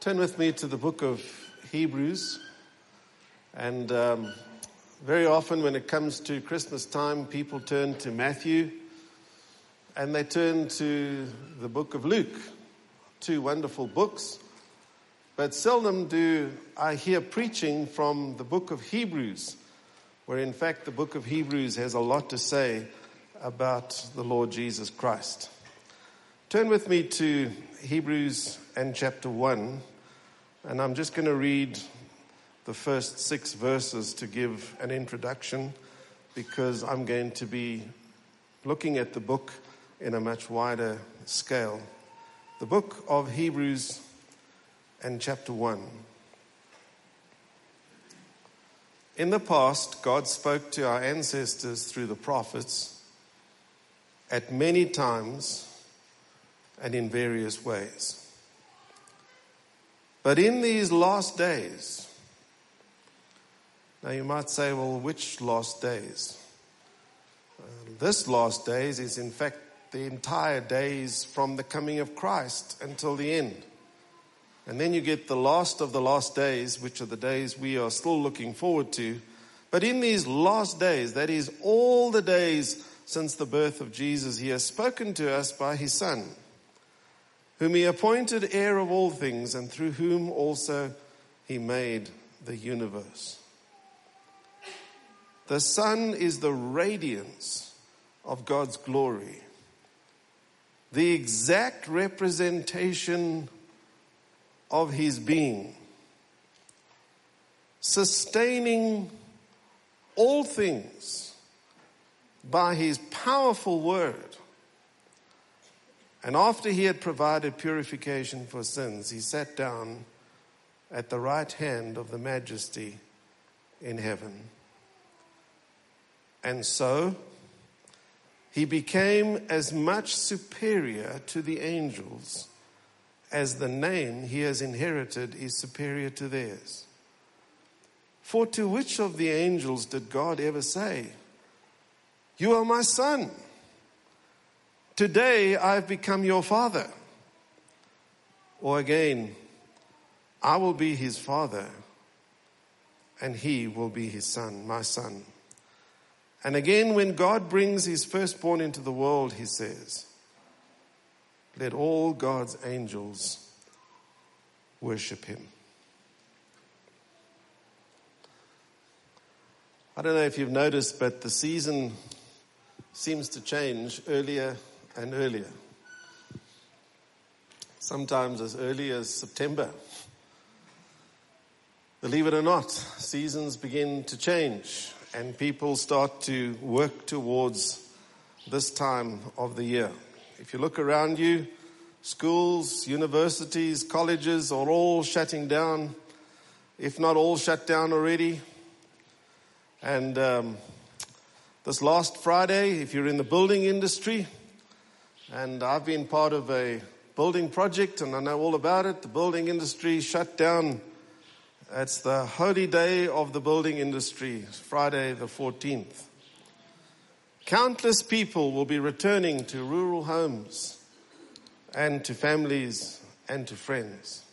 Turn with me to the book of Hebrews. And um, very often, when it comes to Christmas time, people turn to Matthew and they turn to the book of Luke. Two wonderful books. But seldom do I hear preaching from the book of Hebrews, where in fact the book of Hebrews has a lot to say about the Lord Jesus Christ. Turn with me to Hebrews and chapter 1. And I'm just going to read the first six verses to give an introduction because I'm going to be looking at the book in a much wider scale. The book of Hebrews and chapter 1. In the past, God spoke to our ancestors through the prophets at many times and in various ways. But in these last days, now you might say, well, which last days? This last days is in fact the entire days from the coming of Christ until the end. And then you get the last of the last days, which are the days we are still looking forward to. But in these last days, that is all the days since the birth of Jesus, he has spoken to us by his Son whom he appointed heir of all things, and through whom also he made the universe. The Son is the radiance of God's glory, the exact representation of his being, sustaining all things by his powerful word and after he had provided purification for sins, he sat down at the right hand of the majesty in heaven. And so he became as much superior to the angels as the name he has inherited is superior to theirs. For to which of the angels did God ever say, You are my son? Today I've become your father. Or again, I will be his father and he will be his son, my son. And again, when God brings his firstborn into the world, he says, Let all God's angels worship him. I don't know if you've noticed, but the season seems to change earlier and earlier. Sometimes as early as September. Believe it or not, seasons begin to change and people start to work towards this time of the year. If you look around you, schools, universities, colleges are all shutting down, if not all shut down already. And um, this last Friday, if you're in the building industry, and I've been part of a building project and I know all about it. The building industry shut down. It's the holy day of the building industry, Friday the 14th. Countless people will be returning to rural homes and to families and to friends.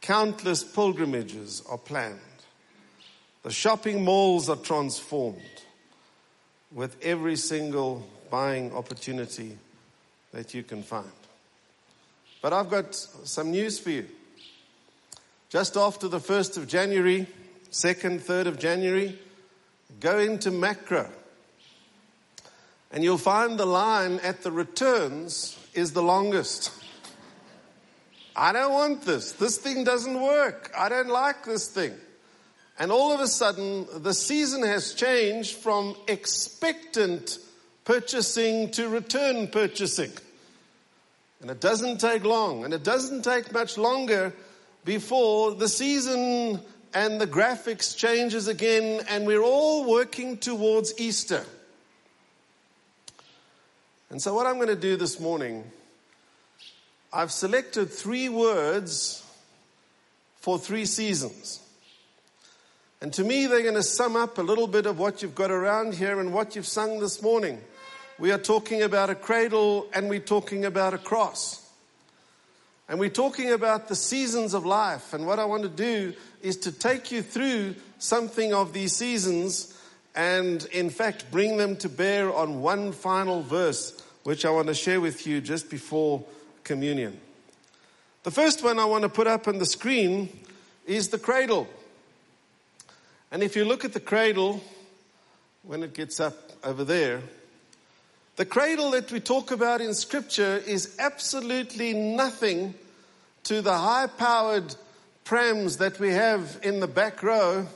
Countless pilgrimages are planned. The shopping malls are transformed with every single buying opportunity that you can find. But I've got some news for you. Just after the 1st of January, 2nd, 3rd of January, go into Makro. And you'll find the line at the returns is the longest. I don't want this. This thing doesn't work. I don't like this thing. And all of a sudden, the season has changed from expectant purchasing to return purchasing. And it doesn't take long, and it doesn't take much longer before the season and the graphics changes again, and we're all working towards Easter. And so, what I'm going to do this morning, I've selected three words for three seasons. And to me, they're going to sum up a little bit of what you've got around here and what you've sung this morning. We are talking about a cradle and we're talking about a cross. And we're talking about the seasons of life. And what I want to do is to take you through something of these seasons and, in fact, bring them to bear on one final verse, which I want to share with you just before communion. The first one I want to put up on the screen is the cradle. And if you look at the cradle, when it gets up over there, the cradle that we talk about in Scripture is absolutely nothing to the high powered prams that we have in the back row,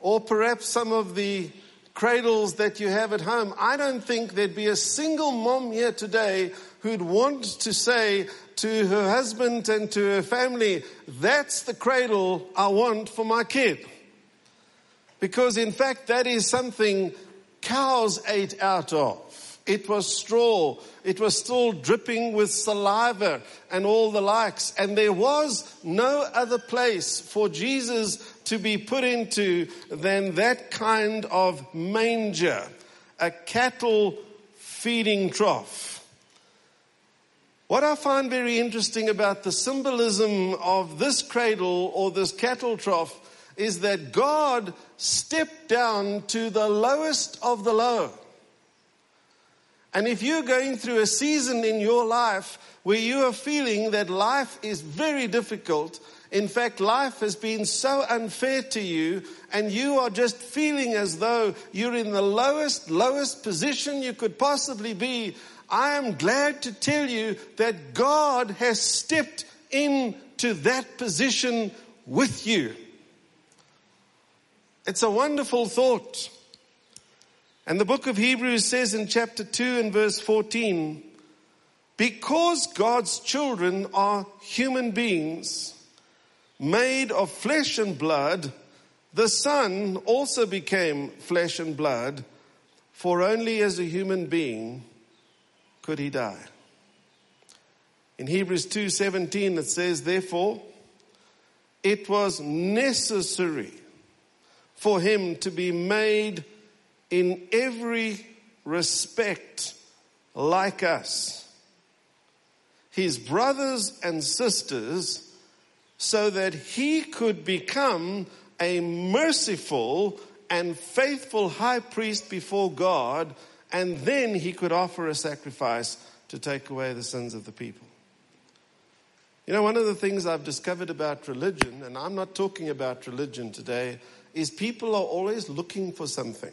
or perhaps some of the cradles that you have at home. I don't think there'd be a single mom here today who'd want to say to her husband and to her family, That's the cradle I want for my kid. Because in fact, that is something cows ate out of. It was straw. It was still dripping with saliva and all the likes. And there was no other place for Jesus to be put into than that kind of manger, a cattle feeding trough. What I find very interesting about the symbolism of this cradle or this cattle trough is that God stepped down to the lowest of the low. And if you're going through a season in your life where you are feeling that life is very difficult, in fact, life has been so unfair to you, and you are just feeling as though you're in the lowest, lowest position you could possibly be, I am glad to tell you that God has stepped into that position with you. It's a wonderful thought. And the book of Hebrews says in chapter 2 and verse 14, because God's children are human beings made of flesh and blood, the Son also became flesh and blood, for only as a human being could he die. In Hebrews 2:17 it says therefore it was necessary for him to be made in every respect like us, his brothers and sisters, so that he could become a merciful and faithful high priest before God, and then he could offer a sacrifice to take away the sins of the people. You know, one of the things I've discovered about religion, and I'm not talking about religion today, is people are always looking for something.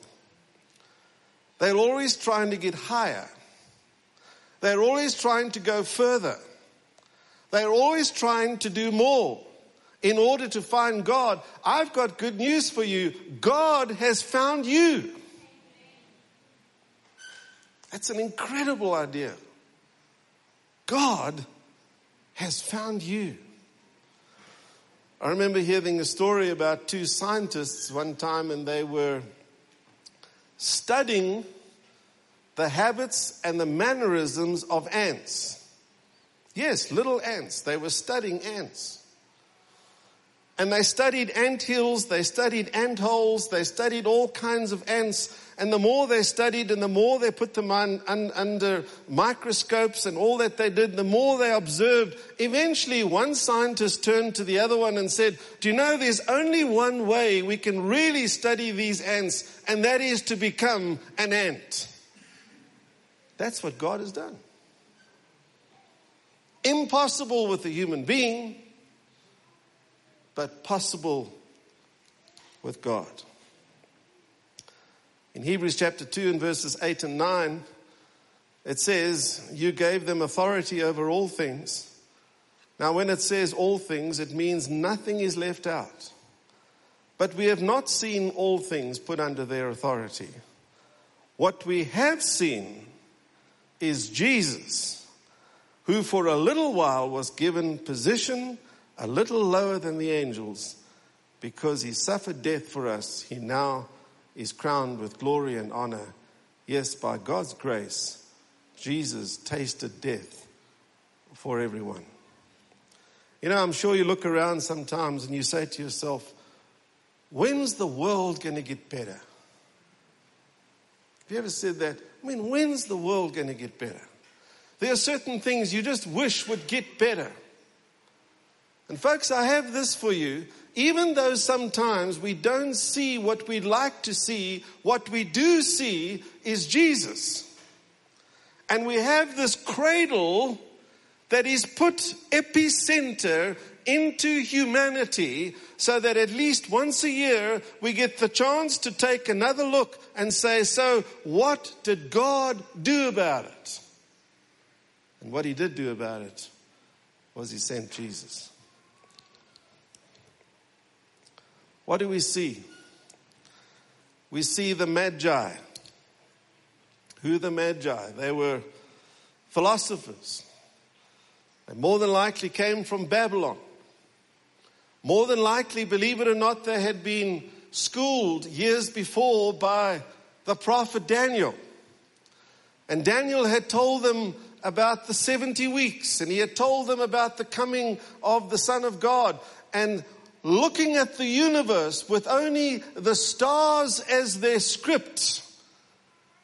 They're always trying to get higher. They're always trying to go further. They're always trying to do more in order to find God. I've got good news for you. God has found you. That's an incredible idea. God has found you. I remember hearing a story about two scientists one time, and they were studying the habits and the mannerisms of ants. Yes, little ants. They were studying ants. And they studied ant hills, they studied ant holes, they studied all kinds of ants. And the more they studied and the more they put them on, un, under microscopes and all that they did, the more they observed. Eventually, one scientist turned to the other one and said, Do you know there's only one way we can really study these ants, and that is to become an ant? That's what God has done. Impossible with a human being but possible with God. In Hebrews chapter 2 and verses 8 and 9, it says, You gave them authority over all things. Now, when it says all things, it means nothing is left out. But we have not seen all things put under their authority. What we have seen is Jesus, who for a little while was given position a little lower than the angels, because he suffered death for us, he now is crowned with glory and honor. Yes, by God's grace, Jesus tasted death for everyone. You know, I'm sure you look around sometimes and you say to yourself, when's the world going to get better? Have you ever said that? I mean, when's the world going to get better? There are certain things you just wish would get better. And folks, I have this for you. Even though sometimes we don't see what we'd like to see, what we do see is Jesus. And we have this cradle that is put epicenter into humanity so that at least once a year we get the chance to take another look and say, so what did God do about it? And what he did do about it was he sent Jesus. What do we see? We see the Magi. Who the Magi? They were philosophers. They more than likely came from Babylon. More than likely, believe it or not, they had been schooled years before by the prophet Daniel. And Daniel had told them about the 70 weeks and he had told them about the coming of the Son of God. And looking at the universe with only the stars as their script,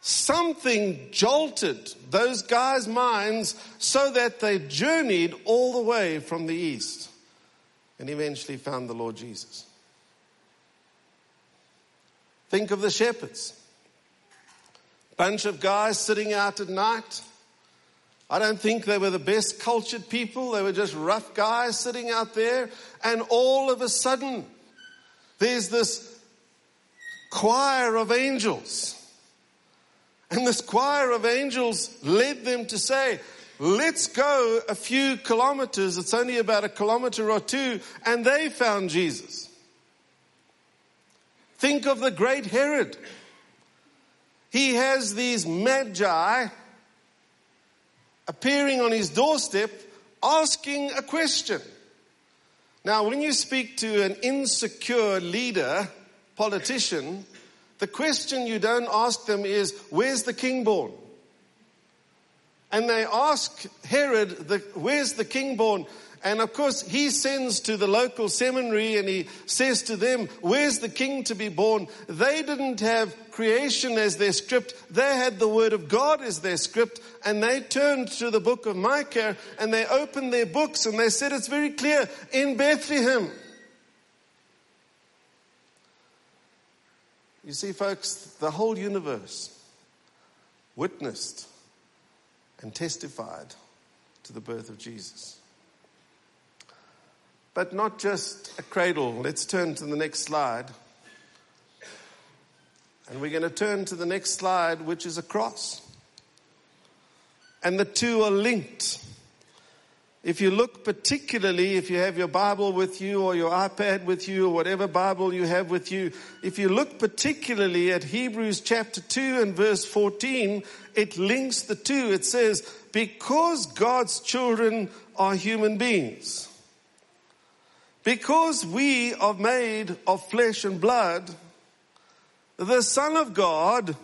something jolted those guys' minds so that they journeyed all the way from the east and eventually found the Lord Jesus. Think of the shepherds. Bunch of guys sitting out at night. I don't think they were the best cultured people. They were just rough guys sitting out there. And all of a sudden, there's this choir of angels. And this choir of angels led them to say, Let's go a few kilometers. It's only about a kilometer or two. And they found Jesus. Think of the great Herod. He has these magi appearing on his doorstep asking a question. Now, when you speak to an insecure leader, politician, the question you don't ask them is, Where's the king born? And they ask Herod, the, where's the king born? And of course, he sends to the local seminary and he says to them, Where's the king to be born? They didn't have creation as their script. They had the word of God as their script. And they turned to the book of Micah and they opened their books and they said, It's very clear in Bethlehem. You see, folks, the whole universe witnessed and testified to the birth of Jesus. But not just a cradle. Let's turn to the next slide. And we're going to turn to the next slide, which is a cross. And the two are linked. If you look particularly, if you have your Bible with you or your iPad with you or whatever Bible you have with you, if you look particularly at Hebrews chapter 2 and verse 14, it links the two. It says, because God's children are human beings, because we are made of flesh and blood, the Son of God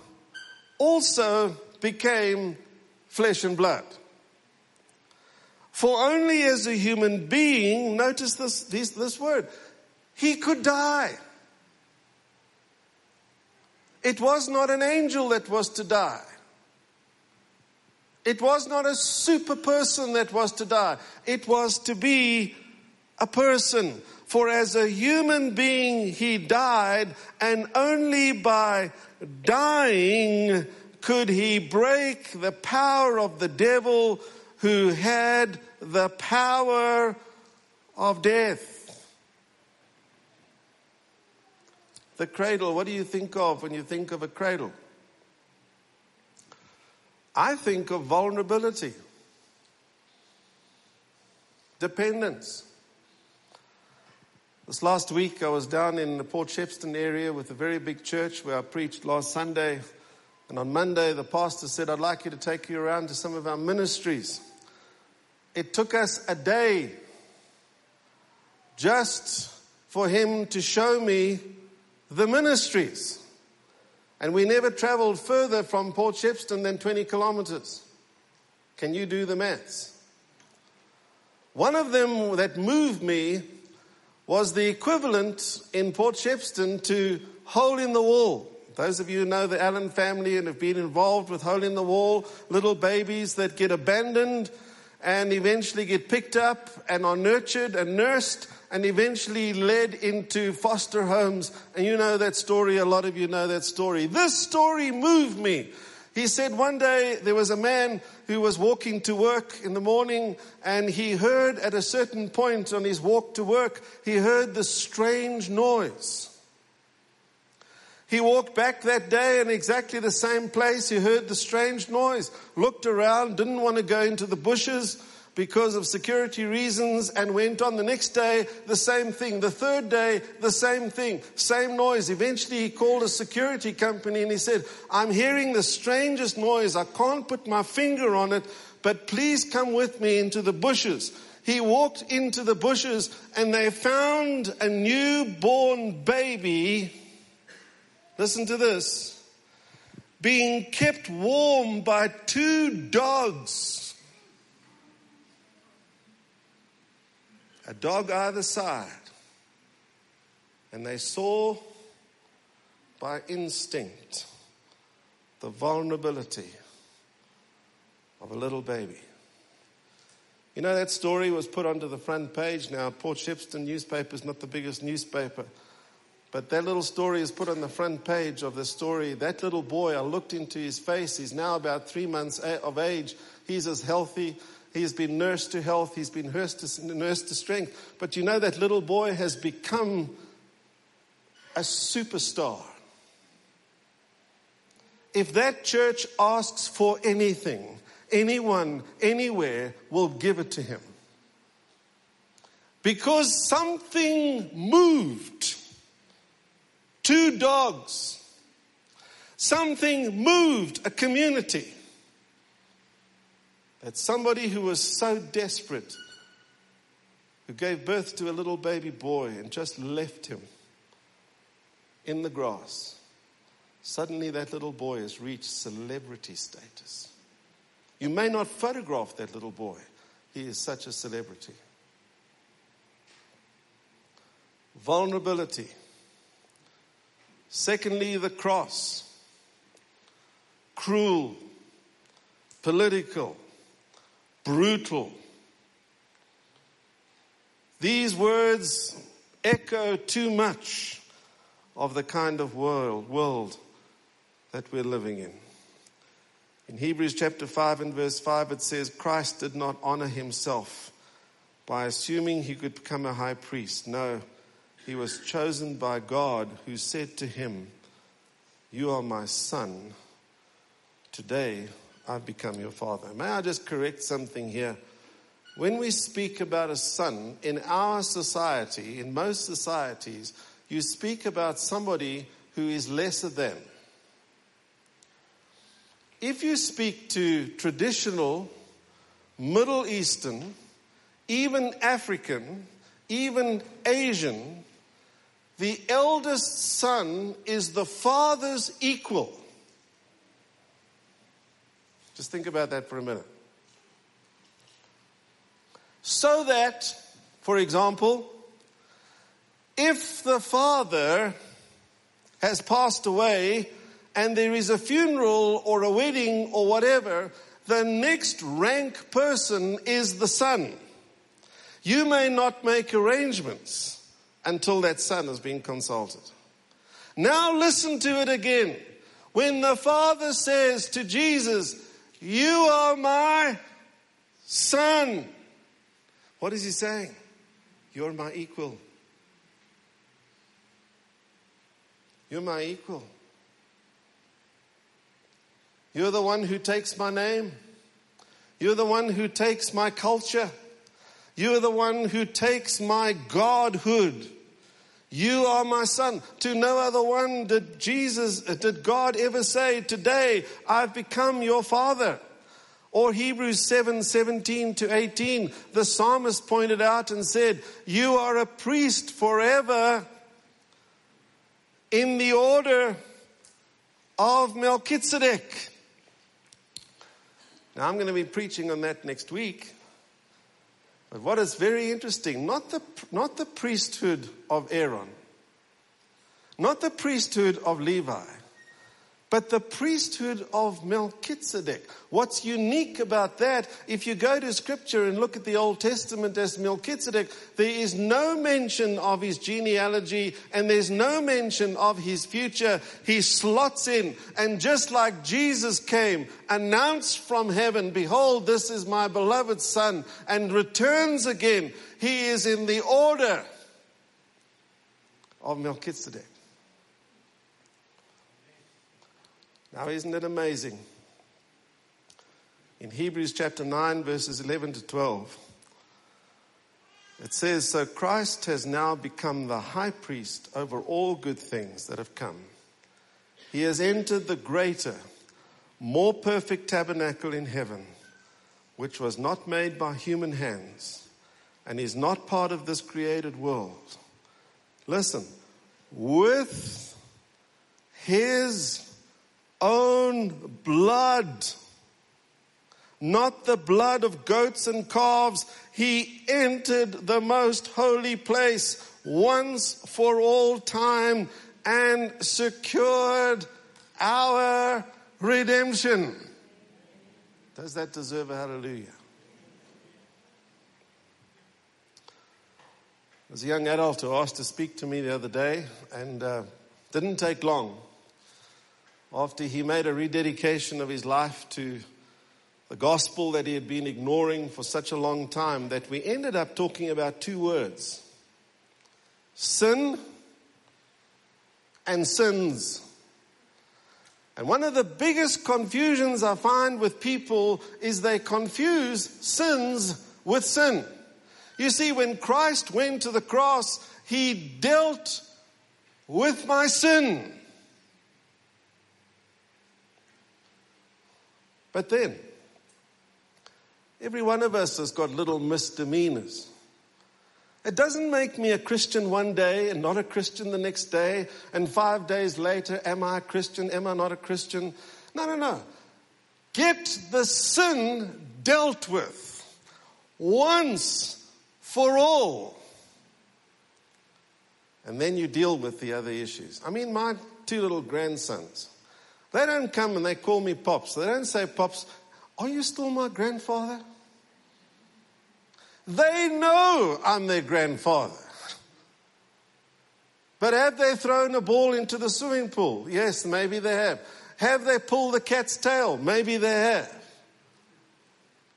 also became flesh and blood. For only as a human being, notice this, this, this word, he could die. It was not an angel that was to die. It was not a super person that was to die. It was to be a person. For as a human being, he died, and only by dying could he break the power of the devil who had the power of death. The cradle, what do you think of when you think of a cradle? I think of vulnerability, dependence. This last week, I was down in the Port Shepstone area with a very big church where I preached last Sunday. And on Monday, the pastor said, I'd like you to take you around to some of our ministries. It took us a day just for him to show me the ministries. And we never traveled further from Port Shepstone than 20 kilometers. Can you do the maths? One of them that moved me was the equivalent in Port Shepstone to hole in the wall. Those of you who know the Allen family and have been involved with hole in the wall, little babies that get abandoned and eventually get picked up and are nurtured and nursed and eventually led into foster homes. And you know that story, a lot of you know that story. This story moved me. He said one day there was a man who was walking to work in the morning and he heard at a certain point on his walk to work, he heard this strange noise. He walked back that day in exactly the same place. He heard the strange noise, looked around, didn't want to go into the bushes because of security reasons and went on the next day, the same thing. The third day, the same thing, same noise. Eventually he called a security company and he said, I'm hearing the strangest noise. I can't put my finger on it, but please come with me into the bushes. He walked into the bushes and they found a newborn baby Listen to this. Being kept warm by two dogs. A dog either side. And they saw by instinct the vulnerability of a little baby. You know, that story was put onto the front page now. Port Shepstone newspaper is not the biggest newspaper. But that little story is put on the front page of the story. That little boy, I looked into his face. He's now about three months of age. He's as healthy. He's been nursed to health. He's been nursed to, nursed to strength. But you know, that little boy has become a superstar. If that church asks for anything, anyone, anywhere will give it to him. Because something moved two dogs. Something moved a community. That somebody who was so desperate, who gave birth to a little baby boy and just left him in the grass, suddenly that little boy has reached celebrity status. You may not photograph that little boy, he is such a celebrity. Vulnerability. Secondly, the cross. Cruel, political, brutal. These words echo too much of the kind of world, world that we're living in. In Hebrews chapter 5 and verse 5, it says, Christ did not honor himself by assuming he could become a high priest. No, he was chosen by God, who said to him, You are my son. Today I've become your father. May I just correct something here? When we speak about a son in our society, in most societies, you speak about somebody who is lesser than. If you speak to traditional, Middle Eastern, even African, even Asian, the eldest son is the father's equal. Just think about that for a minute. So that, for example, if the father has passed away and there is a funeral or a wedding or whatever, the next rank person is the son. You may not make arrangements until that son has been consulted. Now listen to it again. When the Father says to Jesus, You are my son, what is he saying? You're my equal. You're my equal. You're the one who takes my name. You're the one who takes my culture. You're the one who takes my godhood. You are my son. To no other one did Jesus, did God ever say, Today I've become your father. Or Hebrews 7 17 to 18, the psalmist pointed out and said, You are a priest forever in the order of Melchizedek. Now, I'm going to be preaching on that next week. But what is very interesting, not the, not the priesthood of Aaron, not the priesthood of Levi, but the priesthood of Melchizedek. What's unique about that, if you go to scripture and look at the Old Testament as Melchizedek, there is no mention of his genealogy and there's no mention of his future. He slots in and just like Jesus came, announced from heaven, behold, this is my beloved son and returns again. He is in the order of Melchizedek. Now, isn't it amazing? In Hebrews chapter 9, verses 11 to 12, it says, So Christ has now become the high priest over all good things that have come. He has entered the greater, more perfect tabernacle in heaven, which was not made by human hands and is not part of this created world. Listen, with his own blood, not the blood of goats and calves. He entered the most holy place once for all time and secured our redemption. Does that deserve a hallelujah? There's a young adult who asked to speak to me the other day and uh, didn't take long after he made a rededication of his life to the gospel that he had been ignoring for such a long time that we ended up talking about two words sin and sins. And one of the biggest confusions I find with people is they confuse sins with sin. You see, when Christ went to the cross, he dealt with my sin. But then, every one of us has got little misdemeanors. It doesn't make me a Christian one day and not a Christian the next day, and five days later, am I a Christian? Am I not a Christian? No, no, no. Get the sin dealt with once for all. And then you deal with the other issues. I mean, my two little grandsons. They don't come and they call me Pops. They don't say, Pops, are you still my grandfather? They know I'm their grandfather. But have they thrown a ball into the swimming pool? Yes, maybe they have. Have they pulled the cat's tail? Maybe they have.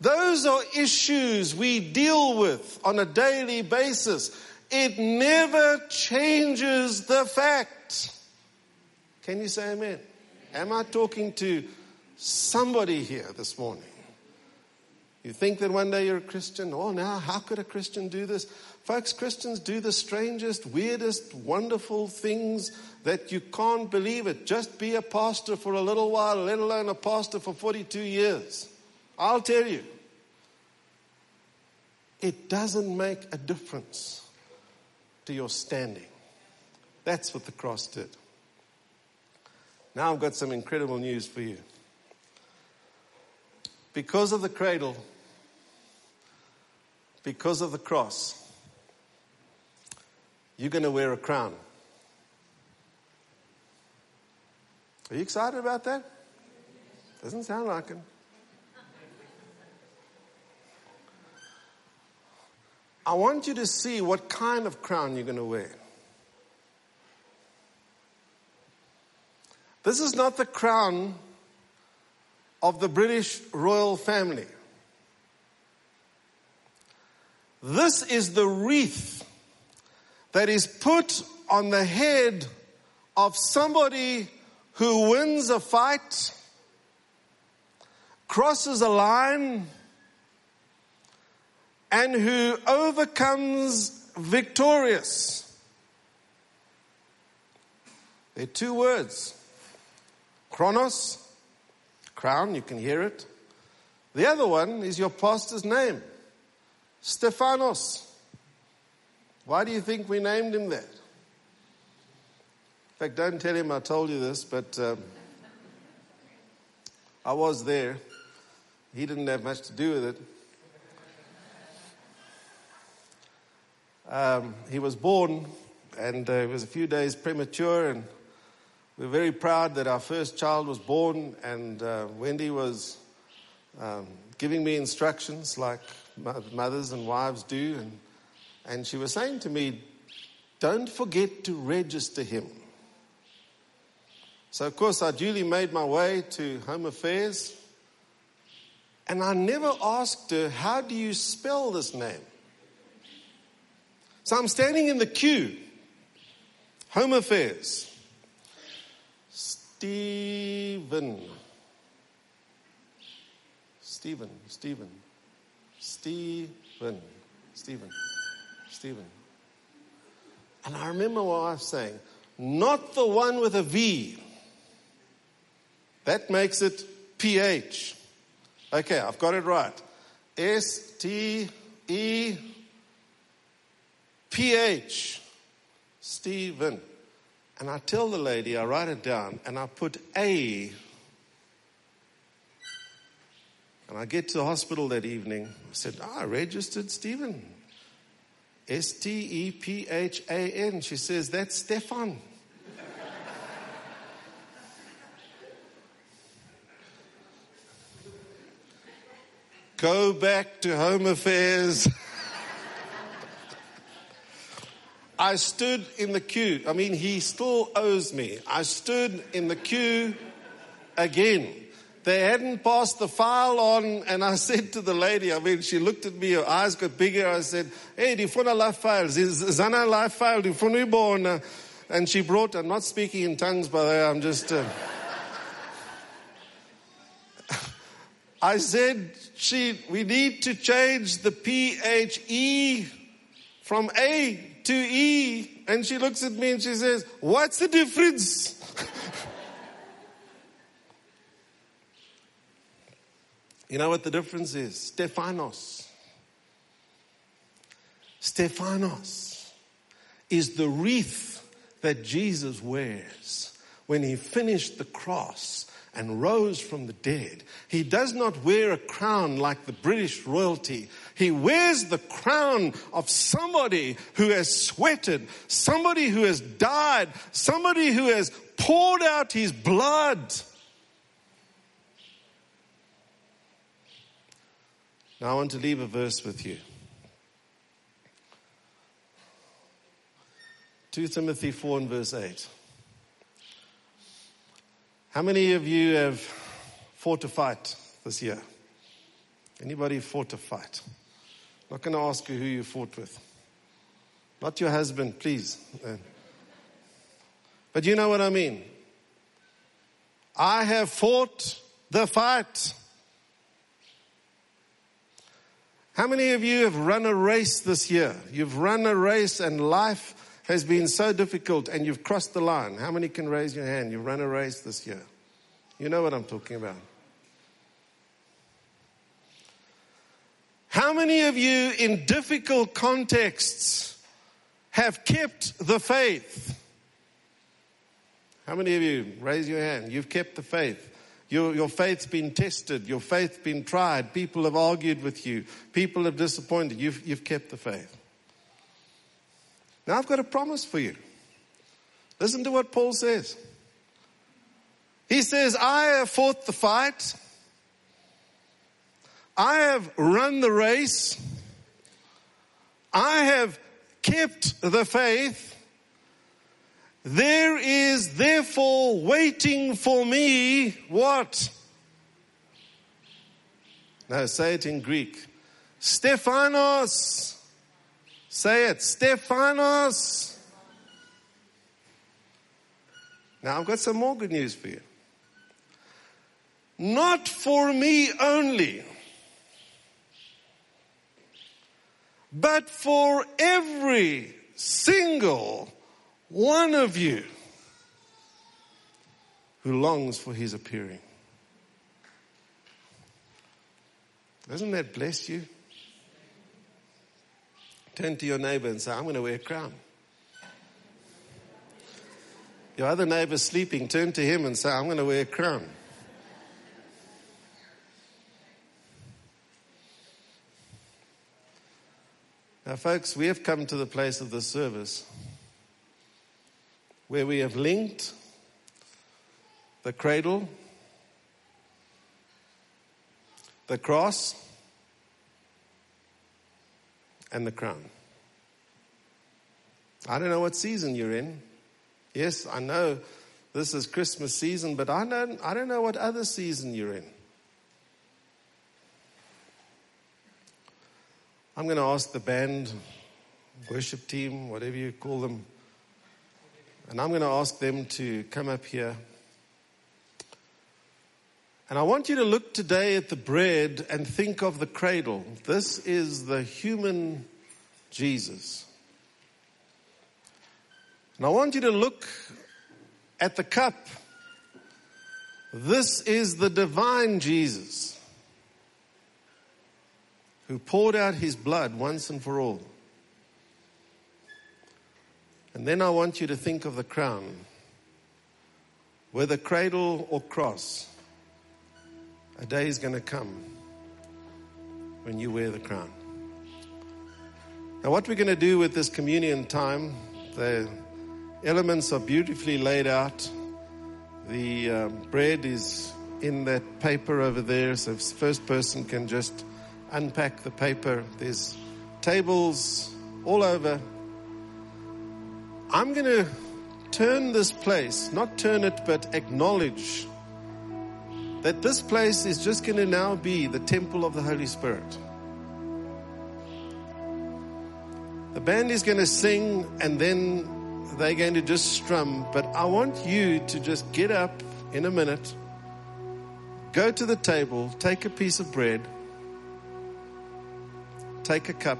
Those are issues we deal with on a daily basis. It never changes the fact. Can you say amen? Am I talking to somebody here this morning? You think that one day you're a Christian? Oh, now, how could a Christian do this? Folks, Christians do the strangest, weirdest, wonderful things that you can't believe it. Just be a pastor for a little while, let alone a pastor for 42 years. I'll tell you, it doesn't make a difference to your standing. That's what the cross did. Now I've got some incredible news for you. Because of the cradle, because of the cross, you're going to wear a crown. Are you excited about that? Doesn't sound like it. I want you to see what kind of crown you're going to wear. This is not the crown of the British royal family. This is the wreath that is put on the head of somebody who wins a fight, crosses a line, and who overcomes victorious. They're two words Chronos, crown, you can hear it. The other one is your pastor's name, Stephanos. Why do you think we named him that? In fact, don't tell him I told you this, but um, I was there. He didn't have much to do with it. Um, he was born and uh, he was a few days premature, and we're very proud that our first child was born, and uh, Wendy was um, giving me instructions like mothers and wives do. And, and she was saying to me, Don't forget to register him. So, of course, I duly made my way to Home Affairs. And I never asked her, How do you spell this name? So I'm standing in the queue, Home Affairs. Stephen. Stephen, Stephen, Stephen, Stephen, Stephen. And I remember what I was saying, not the one with a V. That makes it PH. Okay, I've got it right. S T E P H. Stephen. And I tell the lady, I write it down, and I put A and I get to the hospital that evening. I said, oh, I registered Stephen. S T E P H A N. She says, That's Stefan. Go back to Home Affairs. I stood in the queue. I mean, he still owes me. I stood in the queue again. They hadn't passed the file on, and I said to the lady, I mean, she looked at me, her eyes got bigger. I said, Hey, do you want a life file? Is Zana life file, do you want? And she brought, I'm not speaking in tongues, by the way, I'm just. Uh, I said, she, we need to change the PHE from A to E. And she looks at me and she says, What's the difference? You know what the difference is? Stephanos. Stephanos is the wreath that Jesus wears when he finished the cross and rose from the dead. He does not wear a crown like the British royalty. He wears the crown of somebody who has sweated, somebody who has died, somebody who has poured out his blood Now I want to leave a verse with you. 2 Timothy 4 and verse 8. How many of you have fought a fight this year? Anybody fought a fight? Not going to ask you who you fought with. Not your husband, please. Uh, but you know what I mean. I have fought the fight. How many of you have run a race this year? You've run a race and life has been so difficult and you've crossed the line. How many can raise your hand? You've run a race this year. You know what I'm talking about. How many of you in difficult contexts have kept the faith? How many of you, raise your hand, you've kept the faith? Your, your faith's been tested. Your faith's been tried. People have argued with you. People have disappointed. You've, you've kept the faith. Now I've got a promise for you. Listen to what Paul says. He says, I have fought the fight. I have run the race. I have kept the faith. There is therefore waiting for me what? Now say it in Greek. Stephanos. Say it. Stephanos. Now I've got some more good news for you. Not for me only, but for every single one of you who longs for his appearing. Doesn't that bless you? Turn to your neighbor and say, I'm going to wear a crown. Your other neighbor's sleeping, turn to him and say, I'm going to wear a crown. Folks, we have come to the place of the service where we have linked the cradle, the cross, and the crown. I don't know what season you're in. Yes, I know this is Christmas season, but I don't, I don't know what other season you're in. I'm going to ask the band, worship team, whatever you call them, and I'm going to ask them to come up here. And I want you to look today at the bread and think of the cradle. This is the human Jesus. And I want you to look at the cup. This is the divine Jesus who poured out his blood once and for all. And then I want you to think of the crown, whether cradle or cross. A day is going to come when you wear the crown. Now, what we're going to do with this communion time, the elements are beautifully laid out. The um, bread is in that paper over there, so first person can just unpack the paper. There's tables all over. I'm going to turn this place, not turn it, but acknowledge that this place is just going to now be the temple of the Holy Spirit. The band is going to sing and then they're going to just strum. But I want you to just get up in a minute, go to the table, take a piece of bread, take a cup.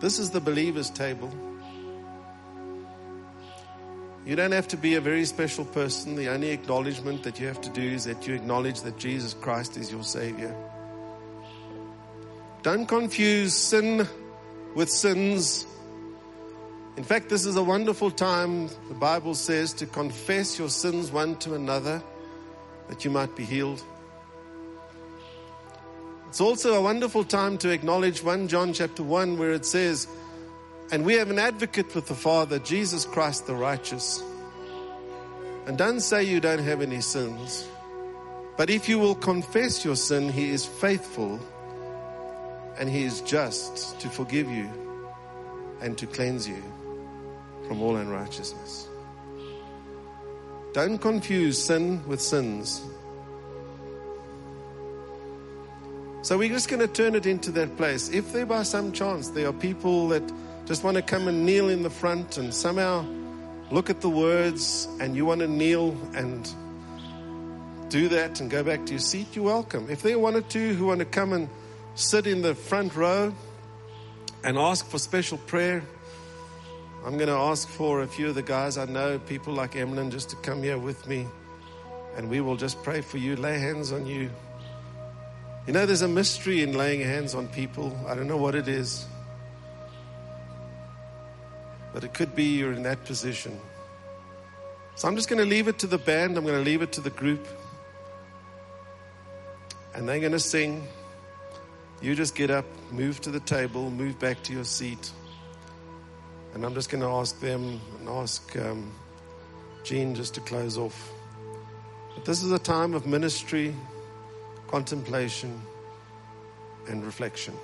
This is the believer's table. You don't have to be a very special person. The only acknowledgement that you have to do is that you acknowledge that Jesus Christ is your Savior. Don't confuse sin with sins. In fact, this is a wonderful time, the Bible says, to confess your sins one to another that you might be healed. It's also a wonderful time to acknowledge 1 John chapter 1 where it says, and we have an advocate with the Father, Jesus Christ the righteous. And don't say you don't have any sins. But if you will confess your sin, He is faithful and He is just to forgive you and to cleanse you from all unrighteousness. Don't confuse sin with sins. So we're just going to turn it into that place. If there by some chance there are people that just want to come and kneel in the front and somehow look at the words and you want to kneel and do that and go back to your seat, you're welcome. If there are one or two who want to come and sit in the front row and ask for special prayer. I'm going to ask for a few of the guys I know, people like Emlyn, just to come here with me and we will just pray for you, lay hands on you. You know, there's a mystery in laying hands on people. I don't know what it is, but it could be you're in that position. So I'm just going to leave it to the band, I'm going to leave it to the group, and they're going to sing. You just get up, move to the table, move back to your seat. And I'm just going to ask them and ask um, Jean just to close off. But this is a time of ministry, contemplation, and reflection.